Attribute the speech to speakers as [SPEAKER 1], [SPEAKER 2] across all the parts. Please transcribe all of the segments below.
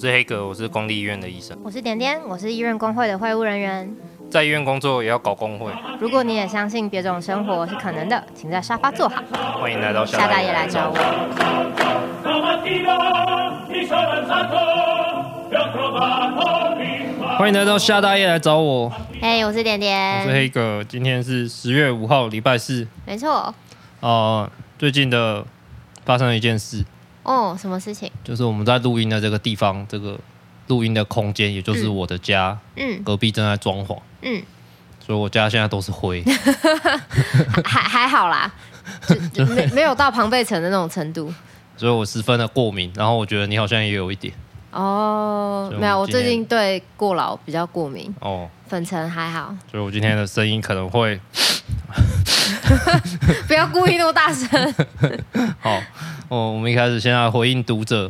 [SPEAKER 1] 我是黑格，我是公立医院的医生。
[SPEAKER 2] 我是点点，我是医院工会的会务人员。
[SPEAKER 1] 在医院工作也要搞工会。
[SPEAKER 2] 如果你也相信别种生活是可能的，请在沙发坐好。
[SPEAKER 1] 欢迎来到夏
[SPEAKER 2] 大爷来找我。
[SPEAKER 1] 欢迎来到夏大爷来找我。
[SPEAKER 2] 嘿，我是点点，
[SPEAKER 1] 我是黑格。今天是十月五号，礼拜四。
[SPEAKER 2] 没错。
[SPEAKER 1] 呃，最近的发生了一件事。
[SPEAKER 2] 哦，什么事情？
[SPEAKER 1] 就是我们在录音的这个地方，这个录音的空间，也就是我的家，嗯，隔壁正在装潢，嗯，所以我家现在都是灰，
[SPEAKER 2] 还还好啦，没没有到庞贝城的那种程度，
[SPEAKER 1] 所以我十分的过敏，然后我觉得你好像也有一点，
[SPEAKER 2] 哦，没有，我最近对过劳比较过敏，哦，粉尘还好，
[SPEAKER 1] 所以我今天的声音可能会，
[SPEAKER 2] 不要故意那么大声，
[SPEAKER 1] 好。哦，我们一开始先来回应读者。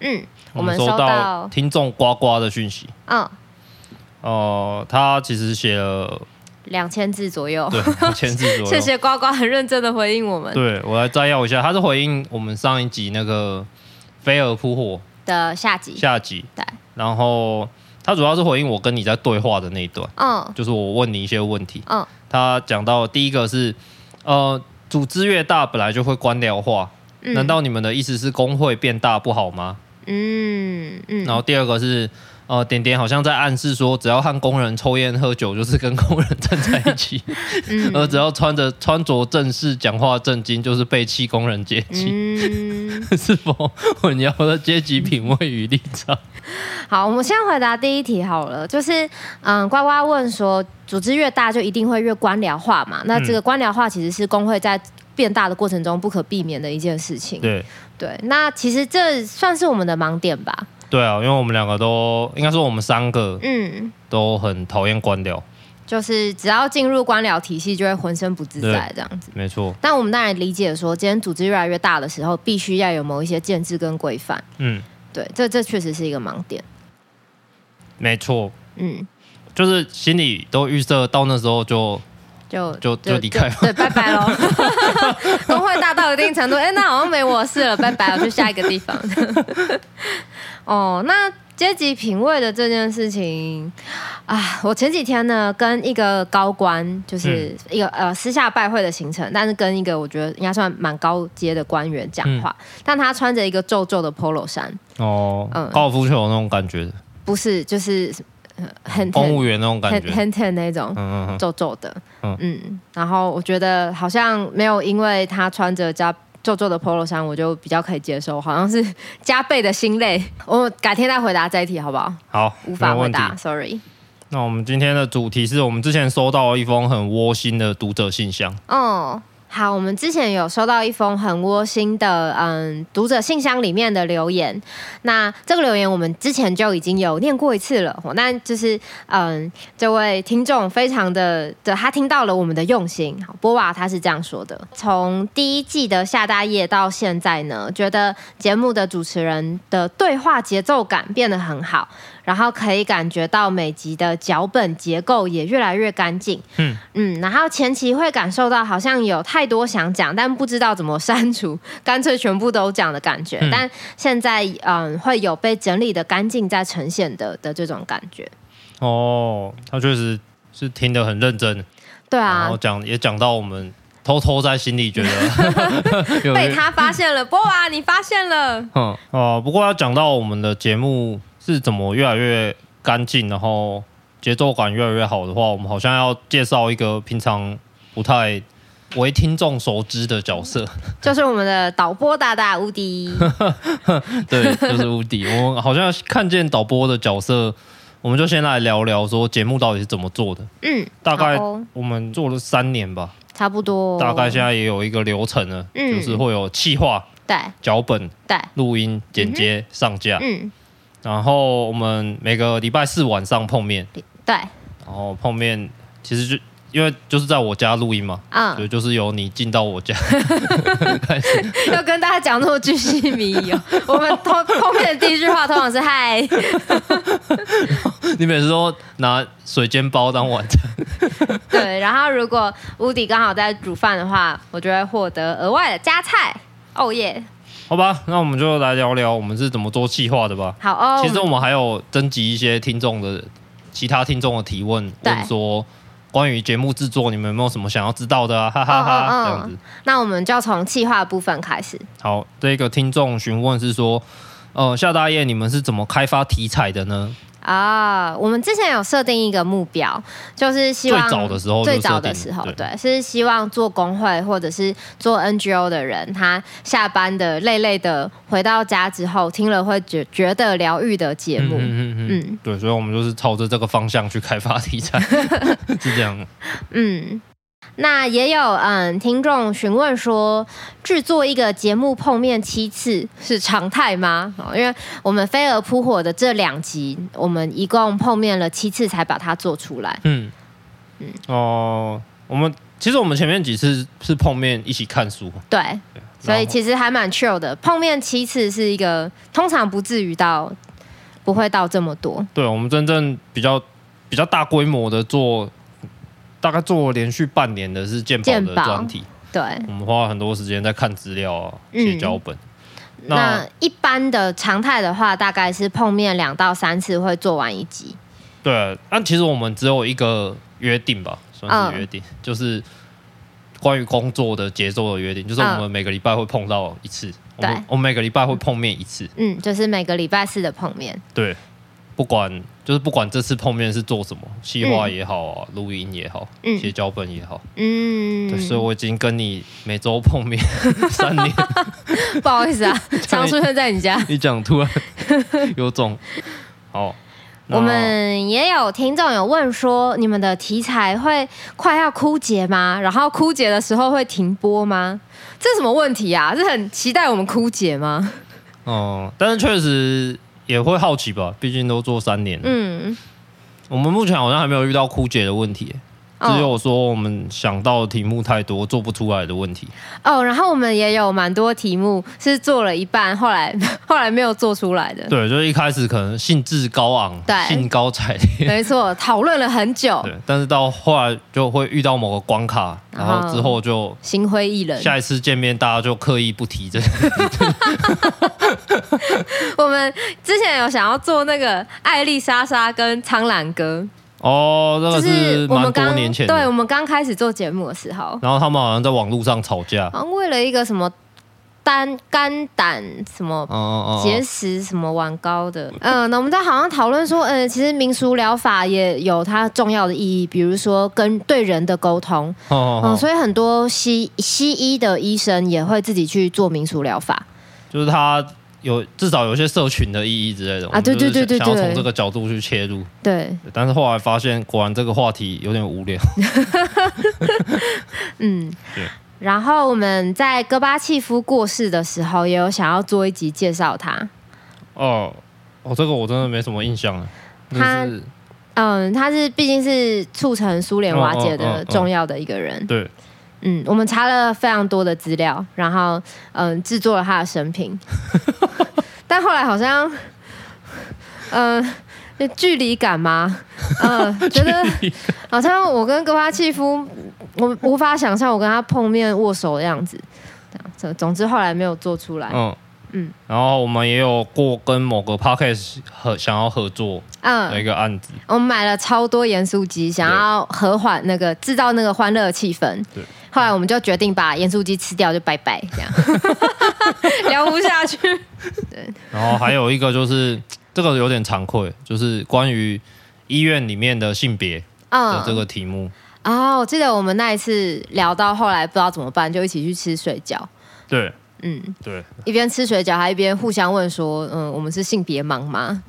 [SPEAKER 2] 嗯，
[SPEAKER 1] 我们收到听众呱呱的讯息。嗯。哦、呃，他其实写了
[SPEAKER 2] 两千字左右。
[SPEAKER 1] 对，两千字左右。
[SPEAKER 2] 谢谢呱呱，很认真的回应我们。
[SPEAKER 1] 对，我来摘要一下，他是回应我们上一集那个飞蛾扑火
[SPEAKER 2] 的下集。
[SPEAKER 1] 下集。
[SPEAKER 2] 对。
[SPEAKER 1] 然后他主要是回应我跟你在对话的那一段。嗯。就是我问你一些问题。嗯。他讲到第一个是，呃，组织越大，本来就会官僚化。难道你们的意思是工会变大不好吗？嗯嗯。然后第二个是，呃，点点好像在暗示说，只要和工人抽烟喝酒，就是跟工人站在一起；嗯、而只要穿着穿着正式、讲话正经，就是背弃工人阶级。嗯、是否混淆了阶级品味与立场？
[SPEAKER 2] 好，我们先回答第一题好了，就是嗯，呱呱问说，组织越大就一定会越官僚化嘛？那这个官僚化其实是工会在。变大的过程中不可避免的一件事情。
[SPEAKER 1] 对
[SPEAKER 2] 对，那其实这算是我们的盲点吧？
[SPEAKER 1] 对啊，因为我们两个都应该说我们三个，嗯，都很讨厌官僚，
[SPEAKER 2] 就是只要进入官僚体系就会浑身不自在这样子。
[SPEAKER 1] 没错。
[SPEAKER 2] 但我们当然理解说，今天组织越来越大的时候，必须要有某一些建制跟规范。嗯，对，这这确实是一个盲点。
[SPEAKER 1] 没错。嗯，就是心里都预设到那时候就。
[SPEAKER 2] 就
[SPEAKER 1] 就就离开了，
[SPEAKER 2] 对，拜拜喽。工会大到一定程度，哎、欸，那好像没我事了，拜拜，我去下一个地方。哦，那阶级品味的这件事情啊，我前几天呢跟一个高官，就是一个、嗯、呃私下拜会的行程，但是跟一个我觉得应该算蛮高阶的官员讲话，嗯、但他穿着一个皱皱的 Polo 衫，
[SPEAKER 1] 哦，嗯，高尔夫球那种感觉的，
[SPEAKER 2] 不是，就是。很
[SPEAKER 1] 公务员那种感觉，
[SPEAKER 2] 很很那种，嗯嗯皱皱的，嗯嗯，然后我觉得好像没有因为他穿着加皱皱的 Polo 衫，我就比较可以接受，好像是加倍的心累。我改天再回答这一题好不好？
[SPEAKER 1] 好，
[SPEAKER 2] 无法回答，sorry。
[SPEAKER 1] 那我们今天的主题是我们之前收到了一封很窝心的读者信箱。
[SPEAKER 2] 哦。好，我们之前有收到一封很窝心的，嗯，读者信箱里面的留言。那这个留言我们之前就已经有念过一次了。那就是，嗯，这位听众非常的的，他听到了我们的用心。波娃他是这样说的：从第一季的夏大业到现在呢，觉得节目的主持人的对话节奏感变得很好。然后可以感觉到每集的脚本结构也越来越干净，嗯嗯，然后前期会感受到好像有太多想讲，但不知道怎么删除，干脆全部都讲的感觉。嗯、但现在嗯，会有被整理的干净在呈现的的这种感觉。
[SPEAKER 1] 哦，他确实是听得很认真，
[SPEAKER 2] 对啊，
[SPEAKER 1] 然后讲也讲到我们偷偷在心里觉得
[SPEAKER 2] 被他发现了，波娃你发现了，
[SPEAKER 1] 嗯 哦，不过要讲到我们的节目。是怎么越来越干净，然后节奏感越来越好的话，我们好像要介绍一个平常不太为听众熟知的角色，
[SPEAKER 2] 就是我们的导播大大无敌。
[SPEAKER 1] 对，就是无敌。我们好像看见导播的角色，我们就先来聊聊说节目到底是怎么做的。嗯，大概我们做了三年吧，
[SPEAKER 2] 差不多。
[SPEAKER 1] 大概现在也有一个流程了，嗯、就是会有企划、
[SPEAKER 2] 对
[SPEAKER 1] 脚本、
[SPEAKER 2] 对录
[SPEAKER 1] 音、剪接、嗯、上架。嗯。然后我们每个礼拜四晚上碰面，
[SPEAKER 2] 对。
[SPEAKER 1] 然后碰面其实就因为就是在我家录音嘛，嗯，对，就是由你进到我家
[SPEAKER 2] 要跟大家讲那么巨细靡遗哦。我们通碰面的第一句话通常是嗨。
[SPEAKER 1] 你每次都拿水煎包当晚餐，
[SPEAKER 2] 对。然后如果屋迪刚好在煮饭的话，我就会获得额外的加菜。哦耶！
[SPEAKER 1] 好吧，那我们就来聊聊我们是怎么做企划的吧。
[SPEAKER 2] 好哦。
[SPEAKER 1] 其实我们还有征集一些听众的其他听众的提问，问说关于节目制作，你们有没有什么想要知道的啊？哈哈哈，哈，这样子。
[SPEAKER 2] 那我们就从企划部分开始。
[SPEAKER 1] 好，这个听众询问是说，呃，夏大业，你们是怎么开发题材的呢？
[SPEAKER 2] 啊，我们之前有设定一个目标，就是希望
[SPEAKER 1] 最早的时候，
[SPEAKER 2] 最早的时候，对，是希望做工会或者是做 NGO 的人，他下班的累累的回到家之后，听了会觉觉得疗愈的节目。嗯嗯嗯，嗯，
[SPEAKER 1] 对，所以我们就是朝着这个方向去开发题材，是这样。
[SPEAKER 2] 嗯。那也有嗯，听众询问说，制作一个节目碰面七次是常态吗？哦，因为我们飞蛾扑火的这两集，我们一共碰面了七次才把它做出来。嗯
[SPEAKER 1] 嗯哦，我们其实我们前面几次是碰面一起看书，
[SPEAKER 2] 对，对，所以其实还蛮 chill 的。碰面七次是一个通常不至于到不会到这么多。
[SPEAKER 1] 对，我们真正比较比较大规模的做。大概做了连续半年的是鉴宝的专题，
[SPEAKER 2] 对，
[SPEAKER 1] 我们花了很多时间在看资料啊，写脚本。
[SPEAKER 2] 嗯、那，那一般的常态的话，大概是碰面两到三次会做完一集。
[SPEAKER 1] 对，但其实我们只有一个约定吧，算是约定，嗯、就是关于工作的节奏的约定，就是我们每个礼拜会碰到一次，我们，我们每个礼拜会碰面一次，
[SPEAKER 2] 嗯，就是每个礼拜四的碰面，
[SPEAKER 1] 对。不管就是不管这次碰面是做什么，企划也好啊，录、嗯、音也好，写脚本也好，嗯，对，所以我已经跟你每周碰面 三年，
[SPEAKER 2] 不好意思啊，常出现在你家。
[SPEAKER 1] 你讲突然有种，好，
[SPEAKER 2] 我们也有听众有问说，你们的题材会快要枯竭吗？然后枯竭的时候会停播吗？这是什么问题啊？是很期待我们枯竭吗？
[SPEAKER 1] 哦、嗯，但是确实。也会好奇吧，毕竟都做三年。嗯，我们目前好像还没有遇到枯竭的问题。只有说我们想到的题目太多，做不出来的问题。
[SPEAKER 2] 哦，然后我们也有蛮多题目是做了一半，后来 后来没有做出来的。
[SPEAKER 1] 对，就是一开始可能兴致高昂，对，兴高采烈，
[SPEAKER 2] 没错，讨论了很久。
[SPEAKER 1] 对，但是到后来就会遇到某个关卡，然后之后就
[SPEAKER 2] 心灰意冷。
[SPEAKER 1] 下一次见面，大家就刻意不提这个。
[SPEAKER 2] 我们之前有想要做那个艾丽莎莎跟苍蓝鸽。
[SPEAKER 1] 哦，那个是蛮多年前，
[SPEAKER 2] 对，我们刚开始做节目的时候，
[SPEAKER 1] 然后他们好像在网络上吵架，
[SPEAKER 2] 好像为了一个什么单肝胆什么结石什么碗高的，嗯，那我们在好像讨论说，嗯，其实民俗疗法也有它重要的意义，比如说跟对人的沟通，嗯，所以很多西西医的医生也会自己去做民俗疗法，
[SPEAKER 1] 就是他。有至少有些社群的意义之类的啊，对对对对，想要从这个角度去切入，
[SPEAKER 2] 对，
[SPEAKER 1] 但是后来发现果然这个话题有点无聊。
[SPEAKER 2] 嗯，对。然后我们在戈巴契夫过世的时候，也有想要做一集介绍他。
[SPEAKER 1] 哦，哦，这个我真的没什么印象了。他，
[SPEAKER 2] 嗯，他是毕竟是促成苏联瓦解的重要的一个人。
[SPEAKER 1] 对。
[SPEAKER 2] 嗯，我们查了非常多的资料，然后嗯，制作了他的生平，但后来好像，嗯，距离感吗？嗯，觉得好像我跟戈巴契夫，我无法想象我跟他碰面握手的样子。这样，总之后来没有做出来。嗯
[SPEAKER 1] 嗯，然后我们也有过跟某个 podcast 合想要合作的一个案子，
[SPEAKER 2] 我们买了超多盐酥鸡，想要和缓那个制造那个欢乐的气氛。对。后来我们就决定把盐酥鸡吃掉，就拜拜，这样 聊不下去。对，
[SPEAKER 1] 然后还有一个就是这个有点惭愧，就是关于医院里面的性别的这个题目。
[SPEAKER 2] 哦，我记得我们那一次聊到后来不知道怎么办，就一起去吃水饺。
[SPEAKER 1] 对，嗯，对，
[SPEAKER 2] 一边吃水饺还一边互相问说：“嗯，我们是性别盲吗？”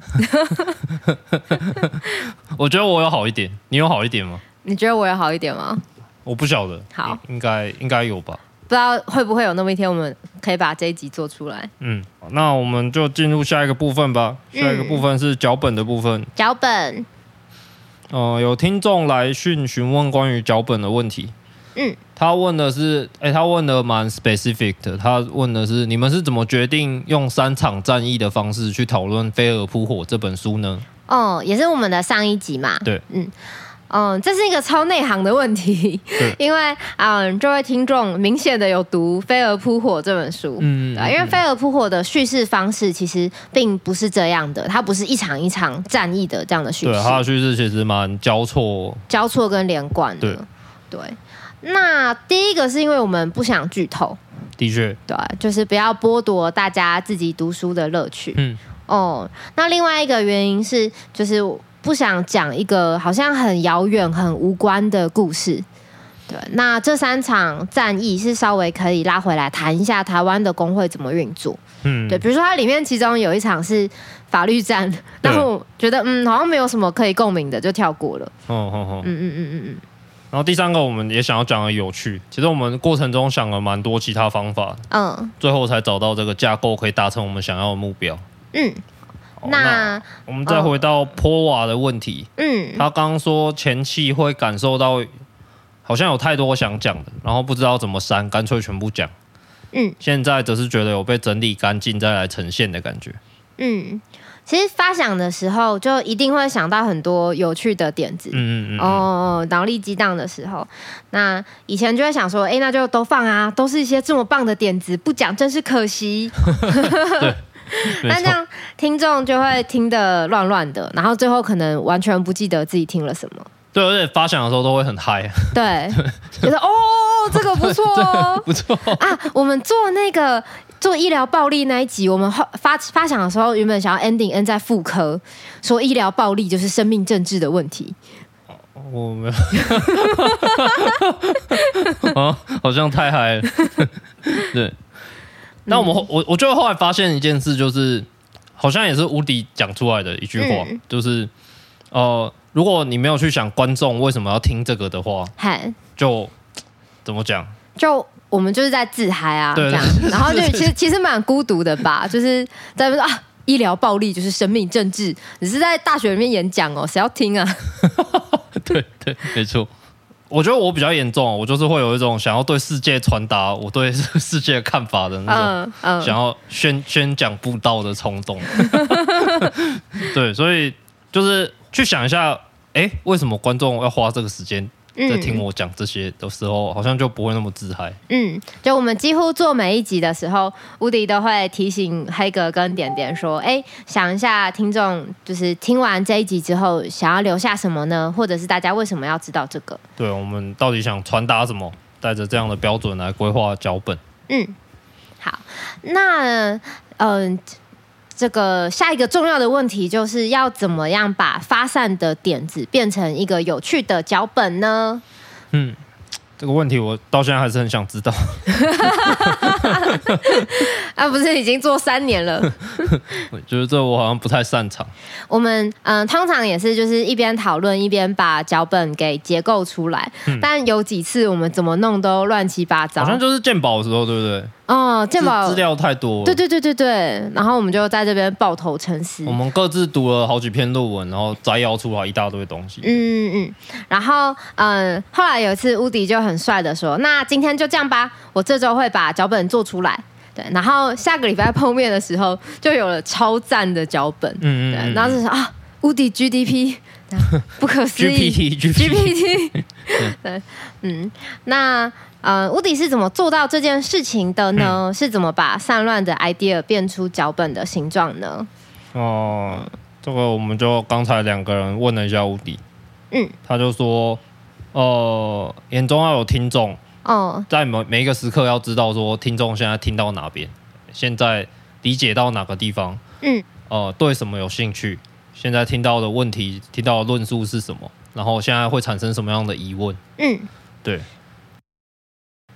[SPEAKER 1] 我觉得我有好一点，你有好一点吗？
[SPEAKER 2] 你觉得我有好一点吗？
[SPEAKER 1] 我不晓得，
[SPEAKER 2] 好，
[SPEAKER 1] 应该应该有吧？
[SPEAKER 2] 不知道会不会有那么一天，我们可以把这一集做出来。
[SPEAKER 1] 嗯，那我们就进入下一个部分吧。下一个部分是脚本的部分。
[SPEAKER 2] 脚本。
[SPEAKER 1] 呃，有听众来讯询问关于脚本的问题。嗯，他问的是，哎、欸，他问的蛮 specific 的。他问的是，你们是怎么决定用三场战役的方式去讨论《飞蛾扑火》这本书呢？
[SPEAKER 2] 哦，也是我们的上一集嘛。
[SPEAKER 1] 对，
[SPEAKER 2] 嗯。嗯，这是一个超内行的问题，因为嗯，这位听众明显的有读《飞蛾扑火》这本书，嗯，对，因为《飞蛾扑火》的叙事方式其实并不是这样的，它不是一场一场战役的这样的叙事，
[SPEAKER 1] 对，它的叙事其实蛮交错、
[SPEAKER 2] 交错跟连贯的，对，对。那第一个是因为我们不想剧透，
[SPEAKER 1] 的确，
[SPEAKER 2] 对，就是不要剥夺大家自己读书的乐趣，嗯，哦，那另外一个原因是就是。不想讲一个好像很遥远、很无关的故事。对，那这三场战役是稍微可以拉回来谈一下台湾的工会怎么运作。嗯，对，比如说它里面其中有一场是法律战，然后我觉得嗯好像没有什么可以共鸣的，就跳过了。哦哦哦，嗯嗯嗯嗯嗯。
[SPEAKER 1] 然后第三个我们也想要讲的有趣，其实我们过程中想了蛮多其他方法，嗯，最后才找到这个架构可以达成我们想要的目标。嗯。那，那我们再回到坡瓦的问题，嗯，他刚刚说前期会感受到好像有太多想讲的，然后不知道怎么删，干脆全部讲，嗯，现在则是觉得有被整理干净再来呈现的感觉，嗯，
[SPEAKER 2] 其实发想的时候就一定会想到很多有趣的点子，嗯嗯嗯，哦，脑力激荡的时候，那以前就会想说，哎，那就都放啊，都是一些这么棒的点子，不讲真是可惜，对。那这样听众就会听得乱乱的，然后最后可能完全不记得自己听了什么。
[SPEAKER 1] 对，而且发想的时候都会很嗨。
[SPEAKER 2] 对，觉得哦，这个不错哦，不错啊。我们做那个做医疗暴力那一集，我们发发想的时候，原本想要 ending end 在妇科，说医疗暴力就是生命政治的问题。
[SPEAKER 1] 我没有，啊，好像太嗨了。对。那我们后我我就后来发现一件事，就是好像也是无敌讲出来的一句话，嗯、就是呃，如果你没有去想观众为什么要听这个的话，嘿就怎么讲？
[SPEAKER 2] 就我们就是在自嗨啊，对这样，然后就 其实其实蛮孤独的吧，就是在说啊，医疗暴力就是生命政治，你是在大学里面演讲哦，谁要听啊？
[SPEAKER 1] 对对，没错。我觉得我比较严重，我就是会有一种想要对世界传达我对世界的看法的那种，想要宣宣讲布道的冲动。对，所以就是去想一下，哎、欸，为什么观众要花这个时间？在听我讲这些的时候，好像就不会那么自嗨。
[SPEAKER 2] 嗯，就我们几乎做每一集的时候，乌迪都会提醒黑格跟点点说：“哎，想一下听众，就是听完这一集之后，想要留下什么呢？或者是大家为什么要知道这个？”
[SPEAKER 1] 对，我们到底想传达什么？带着这样的标准来规划脚本。
[SPEAKER 2] 嗯，好，那嗯。呃这个下一个重要的问题就是要怎么样把发散的点子变成一个有趣的脚本呢？
[SPEAKER 1] 嗯，这个问题我到现在还是很想知道。
[SPEAKER 2] 啊，不是已经做三年了？
[SPEAKER 1] 我觉得这我好像不太擅长。
[SPEAKER 2] 我们嗯、呃，通常也是就是一边讨论一边把脚本给结构出来，嗯、但有几次我们怎么弄都乱七八糟。
[SPEAKER 1] 好像就是鉴宝的时候，对不对？
[SPEAKER 2] 哦，鉴宝
[SPEAKER 1] 资料太多了。
[SPEAKER 2] 对对对对对，然后我们就在这边抱头沉思。
[SPEAKER 1] 我们各自读了好几篇论文，然后摘要出来一大堆东西。
[SPEAKER 2] 嗯嗯，然后嗯，后来有一次乌迪就很帅的说：“那今天就这样吧，我这周会把脚本做出来。”对，然后下个礼拜碰面的时候就有了超赞的脚本。嗯嗯，对，然后就是啊，乌迪 GDP，不可思议
[SPEAKER 1] GPT GPT。
[SPEAKER 2] 对，嗯，那。呃，乌迪是怎么做到这件事情的呢？嗯、是怎么把散乱的 idea 变出脚本的形状呢？
[SPEAKER 1] 哦、呃，这个我们就刚才两个人问了一下乌迪，嗯，他就说，呃，眼中要有听众，哦，在每每一个时刻要知道说听众现在听到哪边，现在理解到哪个地方，嗯，呃，对什么有兴趣，现在听到的问题、听到的论述是什么，然后现在会产生什么样的疑问，嗯，对。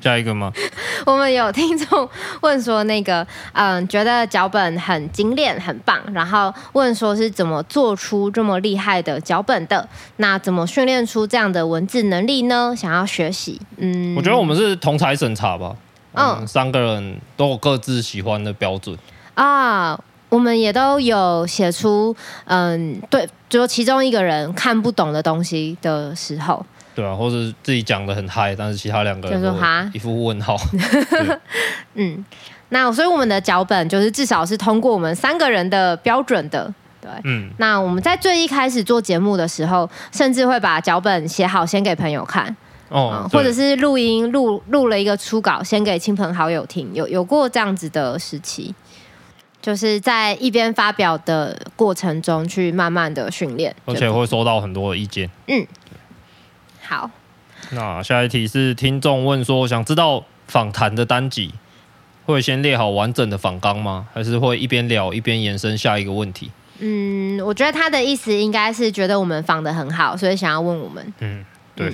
[SPEAKER 1] 下一个吗？
[SPEAKER 2] 我们有听众问说，那个嗯，觉得脚本很精炼、很棒，然后问说是怎么做出这么厉害的脚本的？那怎么训练出这样的文字能力呢？想要学习，嗯，
[SPEAKER 1] 我觉得我们是同台审查吧，嗯，三个人都有各自喜欢的标准
[SPEAKER 2] 啊，我们也都有写出，嗯，对，就其中一个人看不懂的东西的时候。
[SPEAKER 1] 对啊，或者自己讲的很嗨，但是其他两个人就说哈一副问号。嗯，
[SPEAKER 2] 那所以我们的脚本就是至少是通过我们三个人的标准的。对，对，嗯。那我们在最一开始做节目的时候，甚至会把脚本写好，先给朋友看。哦。或者是录音录录了一个初稿，先给亲朋好友听。有有过这样子的时期，就是在一边发表的过程中，去慢慢的训练，
[SPEAKER 1] 而且会收到很多的意见。
[SPEAKER 2] 嗯。好。
[SPEAKER 1] 那下一题是听众问说，想知道访谈的单集会先列好完整的访纲吗？还是会一边聊一边延伸下一个问题？
[SPEAKER 2] 嗯，我觉得他的意思应该是觉得我们访的很好，所以想要问我们。
[SPEAKER 1] 嗯，对。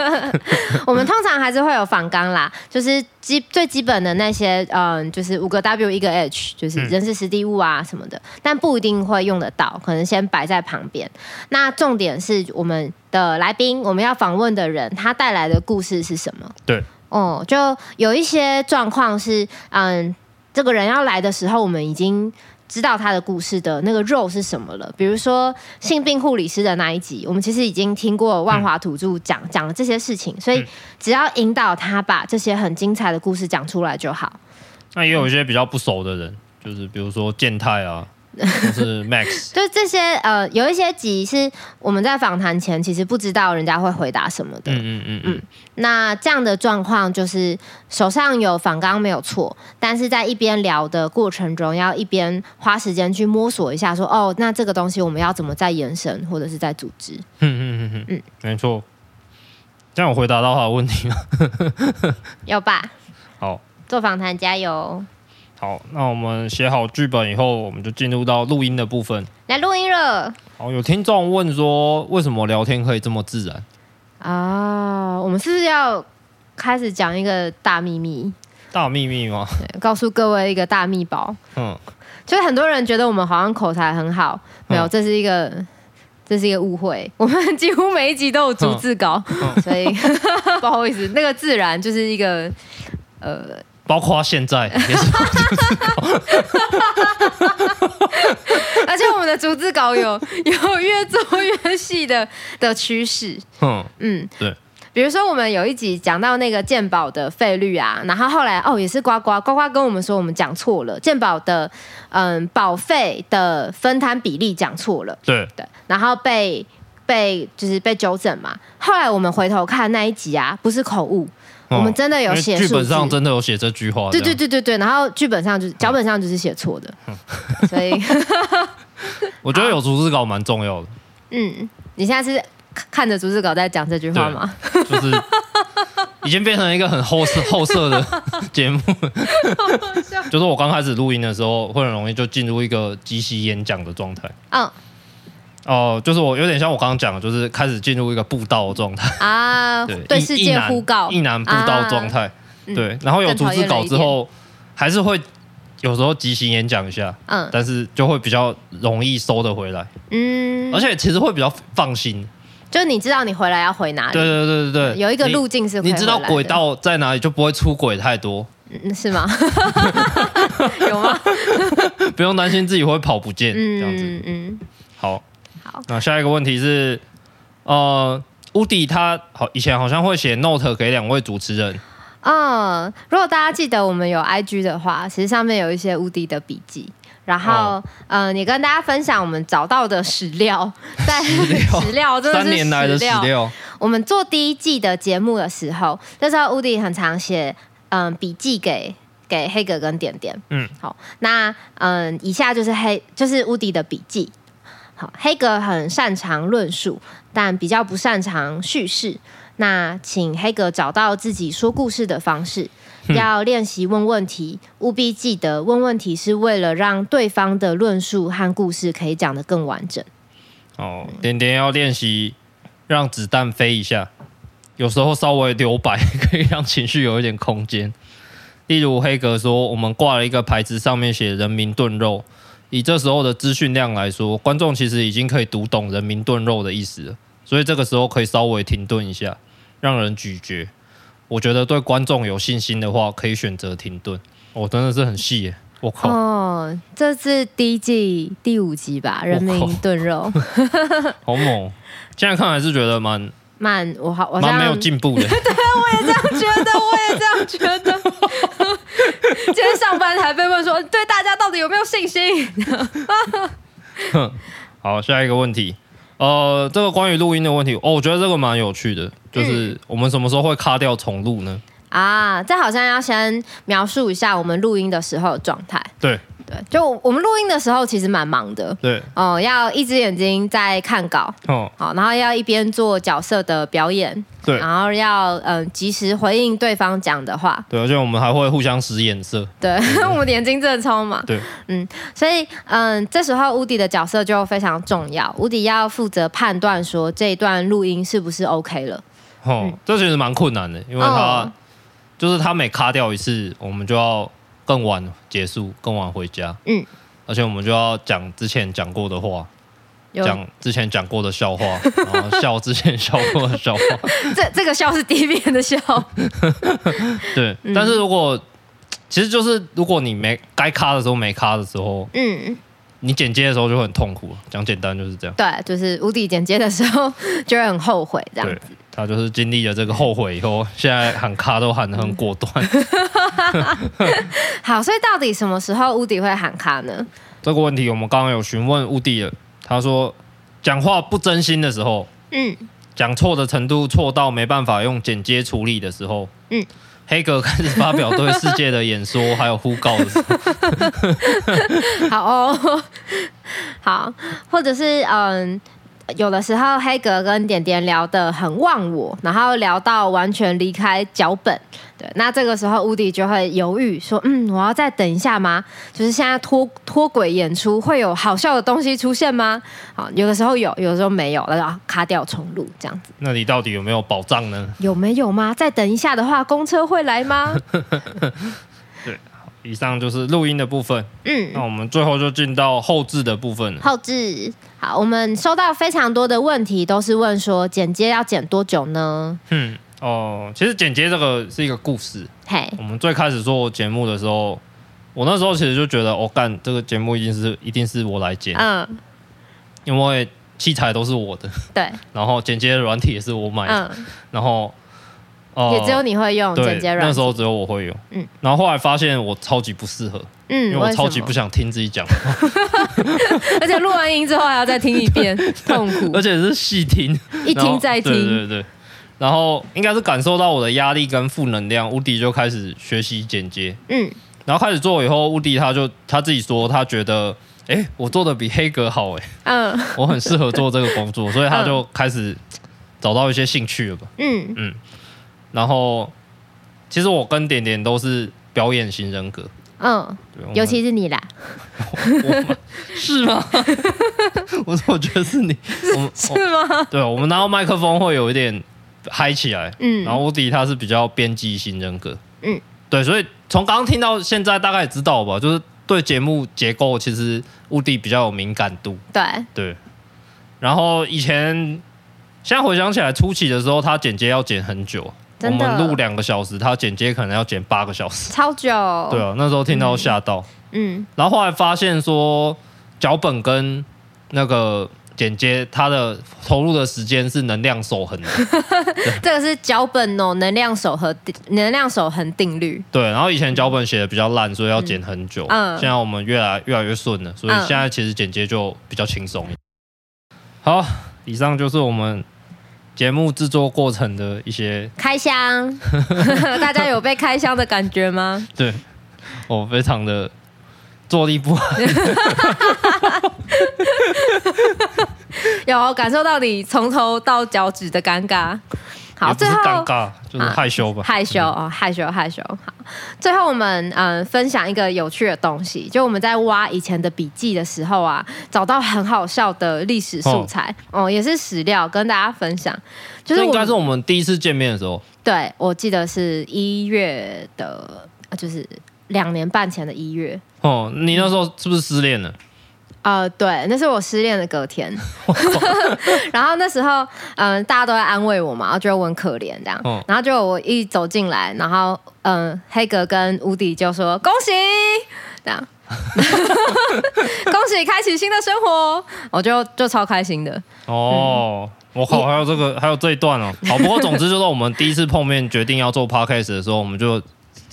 [SPEAKER 2] 我们通常还是会有访纲啦，就是基最基本的那些，嗯，就是五个 W 一个 H，就是人事实地物啊什么的，嗯，但不一定会用得到，可能先摆在旁边。那重点是我们的来宾，我们要访问的人，他带来的故事是什么？
[SPEAKER 1] 对，
[SPEAKER 2] 哦，就有一些状况是，嗯，这个人要来的时候，我们已经知道他的故事的那个肉是什么了。比如说性病护理师的那一集，我们其实已经听过万华土著讲讲了这些事情，所以只要引导他把这些很精彩的故事讲出来就好。
[SPEAKER 1] 那也有一些比较不熟的人，就是比如说健太啊。是 Max，
[SPEAKER 2] 就这些呃，有一些集是我们在访谈前其实不知道人家会回答什么的。嗯嗯嗯嗯。那这样的状况就是手上有访纲没有错，但是在一边聊的过程中，要一边花时间去摸索一下说，说哦，那这个东西我们要怎么再延伸，或者是在组织。嗯
[SPEAKER 1] 嗯嗯嗯嗯，没错。这样我回答到他的问题吗？
[SPEAKER 2] 有吧。
[SPEAKER 1] 好，
[SPEAKER 2] 做访谈加油。
[SPEAKER 1] 好，那我们写好剧本以后，我们就进入到录音的部分。
[SPEAKER 2] 来录音了。
[SPEAKER 1] 好，有听众问说，为什么聊天可以这么自然？
[SPEAKER 2] 啊，我们是不是要开始讲一个大秘密？
[SPEAKER 1] 大秘密吗？
[SPEAKER 2] 对，告诉各位一个大秘宝。嗯，就是很多人觉得我们好像口才很好，没有，这是一个，这是一个误会。我们几乎每一集都有逐字稿，嗯、所以 不好意思，那个自然就是一个呃。
[SPEAKER 1] 包括现在，
[SPEAKER 2] 而且我们的逐字稿有有越做越细的的趋势。嗯嗯，
[SPEAKER 1] 对。
[SPEAKER 2] 比如说，我们有一集讲到那个鉴宝的费率啊，然后后来哦，也是呱呱呱呱跟我们说我们讲错了，鉴宝的嗯保费的分摊比例讲错了。
[SPEAKER 1] 对
[SPEAKER 2] 对，然后被被就是被纠正嘛。后来我们回头看那一集啊，不是口误。我们真的有写，
[SPEAKER 1] 剧本上真的有写这句话。
[SPEAKER 2] 对对对对对，然后剧本上就是脚本上就是写错的，嗯、所以
[SPEAKER 1] 我觉得有逐字稿蛮重要的。
[SPEAKER 2] 嗯，你现在是看着逐字稿在讲这句话吗？
[SPEAKER 1] 就是 已经变成一个很后色后色的 节目。就是我刚开始录音的时候，会很容易就进入一个即席演讲的状态。嗯。哦，就是我有点像我刚刚讲的，就是开始进入一个布道的状态。
[SPEAKER 2] 啊，对，对世界呼告，
[SPEAKER 1] 一男布道状态，对，然后有逐字稿之后，还是会有时候即兴演讲一下，嗯，但是就会比较容易收得回来，嗯，而且其实会比较放心，
[SPEAKER 2] 就是你知道你回来要回哪里，
[SPEAKER 1] 对对对对对，
[SPEAKER 2] 有一个路径是
[SPEAKER 1] 你知道轨道在哪里，就不会出轨太多，
[SPEAKER 2] 嗯，是吗？有吗？
[SPEAKER 1] 不用担心自己会跑不见，这样子，嗯，好。那下一个问题是，呃，Woody 他好以前好像会写 note 给两位主持人。
[SPEAKER 2] 嗯，如果大家记得我们有 IG 的话，其实上面有一些 Woody 的笔记。然后，哦、呃，你跟大家分享我们找到的史料，在史料，真的是
[SPEAKER 1] 三年来的史料。
[SPEAKER 2] 我们做第一季的节目的时候，那时候 Woody 很常写嗯、呃、笔记给给黑格跟点点。嗯，好，那嗯、呃，以下就是黑就是 Woody 的笔记。好，黑格很擅长论述，但比较不擅长叙事。那请黑格找到自己说故事的方式，要练习问问题，务必记得问问题是为了让对方的论述和故事可以讲得更完整。
[SPEAKER 1] 哦，点点要练习让子弹飞一下，有时候稍微留白可以让情绪有一点空间。例如黑格说，我们挂了一个牌子，上面写“人民炖肉”。以这时候的资讯量来说，观众其实已经可以读懂“人民炖肉”的意思了，所以这个时候可以稍微停顿一下，让人咀嚼。我觉得对观众有信心的话，可以选择停顿。我、哦、真的是很细耶！我靠！
[SPEAKER 2] 哦，这是第一季第五集吧？“人民炖肉 ”，
[SPEAKER 1] 好猛！现在看还是觉得蛮。
[SPEAKER 2] 慢，我好，我
[SPEAKER 1] 蛮没有进步的。对，
[SPEAKER 2] 我也这样觉得，我也这样觉得。今天上班还被问说，对大家到底有没有信心？
[SPEAKER 1] 好，下一个问题，呃，这个关于录音的问题，哦，我觉得这个蛮有趣的，就是我们什么时候会卡掉重录呢？
[SPEAKER 2] 啊，这好像要先描述一下我们录音的时候的状态。
[SPEAKER 1] 对。
[SPEAKER 2] 对，就我们录音的时候其实蛮忙的。
[SPEAKER 1] 对，
[SPEAKER 2] 哦，要一只眼睛在看稿，哦，好，然后要一边做角色的表演，
[SPEAKER 1] 对，
[SPEAKER 2] 然后要嗯及时回应对方讲的话，
[SPEAKER 1] 对，而且我们还会互相使眼色，
[SPEAKER 2] 对，对。我们眼睛真的超忙，
[SPEAKER 1] 对，
[SPEAKER 2] 嗯，所以嗯，这时候乌迪的角色就非常重要，乌迪要负责判断说这一段录音是不是 OK 了，
[SPEAKER 1] 哦，嗯、这其实蛮困难的，因为他、哦、就是他每卡掉一次，我们就要。更晚结束，更晚回家。嗯，而且我们就要讲之前讲过的话，讲之前讲过的笑话，然后笑之前笑过的笑话。
[SPEAKER 2] 这这个笑是第一遍的笑。
[SPEAKER 1] 对，嗯、但是如果其实就是如果你没该卡的时候没卡的时候，嗯，你剪接的时候就会很痛苦。讲简单就是这样。
[SPEAKER 2] 对，就是无底剪接的时候就会很后悔这样子。
[SPEAKER 1] 他就是经历了这个后悔以后，现在喊卡都喊的很果断。
[SPEAKER 2] 好，所以到底什么时候乌迪会喊卡呢？
[SPEAKER 1] 这个问题我们刚刚有询问乌迪了，他说讲话不真心的时候，嗯，讲错的程度错到没办法用剪接处理的时候，嗯，黑格开始发表对世界的演说还有呼告的时候，
[SPEAKER 2] 好哦，好，或者是嗯。有的时候，黑格跟点点聊得很忘我，然后聊到完全离开脚本。对，那这个时候乌迪就会犹豫说：“嗯，我要再等一下吗？就是现在脱脱轨演出会有好笑的东西出现吗？”好，有的时候有，有的时候没有，然后卡掉重录这样子。
[SPEAKER 1] 那你到底有没有保障呢？
[SPEAKER 2] 有没有吗？再等一下的话，公车会来吗？
[SPEAKER 1] 对，以上就是录音的部分。嗯，那我们最后就进到后置的部分。
[SPEAKER 2] 后置。好，我们收到非常多的问题，都是问说剪接要剪多久呢？
[SPEAKER 1] 嗯，哦，其实剪接这个是一个故事。嘿，我们最开始做节目的时候，我那时候其实就觉得，我、哦、干这个节目一定是一定是我来剪，嗯，因为器材都是我的，
[SPEAKER 2] 对，
[SPEAKER 1] 然后剪接软体也是我买的，嗯、然后。
[SPEAKER 2] 呃、也只有你会用剪接软件，
[SPEAKER 1] 那时候只有我会用。嗯，然后后来发现我超级不适合，嗯，因为我超级不想听自己讲
[SPEAKER 2] 而且录完音之后还要再听一遍，痛苦。
[SPEAKER 1] 而且是细听，
[SPEAKER 2] 一听再听。
[SPEAKER 1] 对对对。然后应该是感受到我的压力跟负能量，乌迪就开始学习剪接。嗯，然后开始做以后，乌迪他就他自己说，他觉得，哎，我做的比黑格好，哎，嗯，我很适合做这个工作，所以他就开始找到一些兴趣了吧。嗯嗯。然后，其实我跟点点都是表演型人格，嗯，
[SPEAKER 2] 尤其是你啦，
[SPEAKER 1] 是吗？我我觉得是你，
[SPEAKER 2] 是吗？
[SPEAKER 1] 对，我们拿到麦克风会有一点嗨起来，嗯，然后乌迪他是比较编辑型人格，嗯，对，所以从刚刚听到现在大概也知道吧，就是对节目结构其实乌迪比较有敏感度，
[SPEAKER 2] 对。
[SPEAKER 1] 对，然后以前现在回想起来初期的时候，他剪接要剪很久。我们录两个小时，他剪接可能要剪八个小时，
[SPEAKER 2] 超久。
[SPEAKER 1] 对啊，那时候听到吓到。嗯，嗯，然后后来发现说，脚本跟那个剪接，它的投入的时间是能量守恒的。
[SPEAKER 2] 这个是脚本哦，能量守恒定能量守恒定律。
[SPEAKER 1] 对，然后以前脚本写的比较烂，所以要剪很久。嗯，现在我们越来越来越顺了，所以现在其实剪接就比较轻松。好，以上就是我们。节目制作过程的一些
[SPEAKER 2] 开箱，大家有被开箱的感觉吗？
[SPEAKER 1] 对，我非常的坐立不安，
[SPEAKER 2] 有感受到你从头到脚趾的尴尬。好，
[SPEAKER 1] 最后尴尬就是害羞吧，
[SPEAKER 2] 害羞哦，害羞害羞。好，最后我们嗯分享一个有趣的东西，就我们在挖以前的笔记的时候啊，找到很好笑的历史素材哦，也是史料跟大家分享。就是
[SPEAKER 1] 应该是我们第一次见面的时候，
[SPEAKER 2] 对，我记得是一月的，就是两年半前的一月。
[SPEAKER 1] 哦，你那时候是不是失恋了？
[SPEAKER 2] 呃，对，那是我失恋的隔天，然后那时候，嗯、呃，大家都在安慰我嘛，然后觉得我很可怜这样，哦、然后就我一走进来，然后，嗯、呃，黑格跟乌迪就说恭喜，这样，恭喜开启新的生活，我就就超开心的。
[SPEAKER 1] 哦，嗯、我靠，还有这个，还有这一段哦。好，不过总之就是我们第一次碰面，决定要做 podcast 的时候，我们就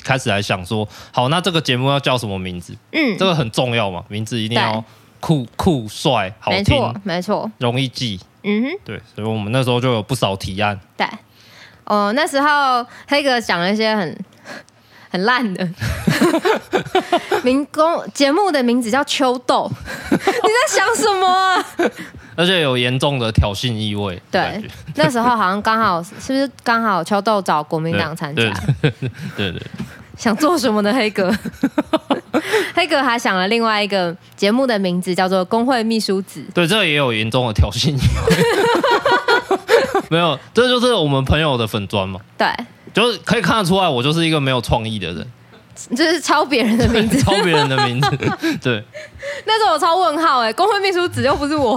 [SPEAKER 1] 开始来想说，好，那这个节目要叫什么名字？嗯，这个很重要嘛，名字一定要。酷酷帅，好听，
[SPEAKER 2] 没错，没错，
[SPEAKER 1] 容易记。嗯哼，对，所以我们那时候就有不少提案。
[SPEAKER 2] 对，哦，那时候黑哥讲了一些很很烂的 民工节目的名字叫秋豆，你在想什么啊？
[SPEAKER 1] 而且有严重的挑衅意味。
[SPEAKER 2] 对，那时候好像刚好是不是刚好秋豆找国民党参加？对对，
[SPEAKER 1] 对，对对。
[SPEAKER 2] 想做什么呢黑哥？黑哥还想了另外一个节目的名字，叫做《工会秘书子》。
[SPEAKER 1] 对，这个也有严重的挑衅意味。没有，这就是我们朋友的粉砖嘛。
[SPEAKER 2] 对，
[SPEAKER 1] 就是可以看得出来，我就是一个没有创意的人。
[SPEAKER 2] 就是抄别人的名字，
[SPEAKER 1] 抄别人的名字。对，
[SPEAKER 2] 那时候我抄问号哎，工会秘书子又不是我，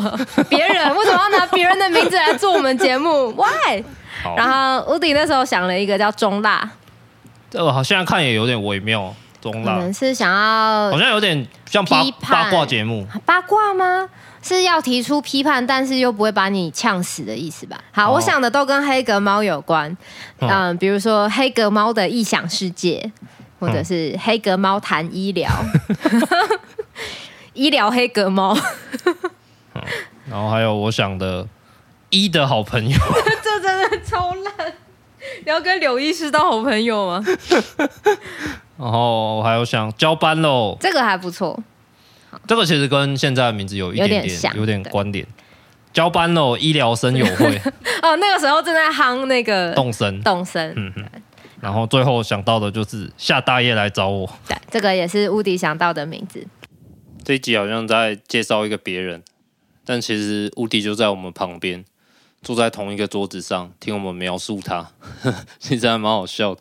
[SPEAKER 2] 别人为什么要拿别人的名字来做我们节目？Why？然后乌迪那时候想了一个叫中辣。
[SPEAKER 1] 这个好像看也有点微妙，中辣。
[SPEAKER 2] 我们是想要，
[SPEAKER 1] 好像有点像八八卦节目。
[SPEAKER 2] 八卦吗？是要提出批判，但是又不会把你呛死的意思吧？好，哦、我想的都跟黑格猫有关。嗯，嗯，比如说黑格猫的异想世界，或者是黑格猫谈医疗，医疗黑格猫。
[SPEAKER 1] 然后还有我想的医的好朋友，
[SPEAKER 2] 这真的超烂。你要跟柳医师当好朋友吗？
[SPEAKER 1] 然后我还有想交班喽，
[SPEAKER 2] 这个还不错。
[SPEAKER 1] 这个其实跟现在的名字有一点点有点像，有点关联。交班喽，医疗生友会。
[SPEAKER 2] 哦，那个时候正在夯那个
[SPEAKER 1] 动身，
[SPEAKER 2] 动身。嗯
[SPEAKER 1] 嗯。然后最后想到的就是夏大爷来找我。
[SPEAKER 2] 对，这个也是乌迪想到的名字。
[SPEAKER 1] 这一集好像在介绍一个别人，但其实乌迪就在我们旁边。坐在同一个桌子上听我们描述他，其实还蛮好笑的。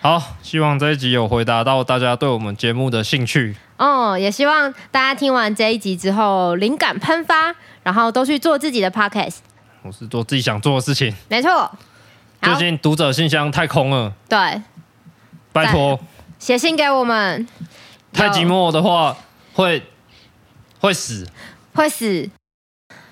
[SPEAKER 1] 好，希望这一集有回答到大家对我们节目的兴趣。
[SPEAKER 2] 哦，也希望大家听完这一集之后灵感喷发，然后都去做自己的 podcast。
[SPEAKER 1] 我是做自己想做的事情。
[SPEAKER 2] 没错。
[SPEAKER 1] 最近读者信箱太空了。
[SPEAKER 2] 对。
[SPEAKER 1] 拜托。
[SPEAKER 2] 写信给我们。
[SPEAKER 1] 太寂寞的话会会死。
[SPEAKER 2] 会死。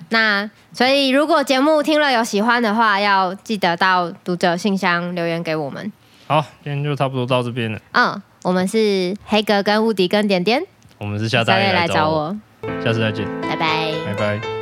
[SPEAKER 2] 那所以，如果节目听了有喜欢的话，要记得到读者信箱留言给我们。
[SPEAKER 1] 好，今天就差不多到这边了。
[SPEAKER 2] 嗯，我们是黑格跟乌迪跟点点，
[SPEAKER 1] 我们是下大业来，找我，下次再见，
[SPEAKER 2] 拜拜，
[SPEAKER 1] 拜拜。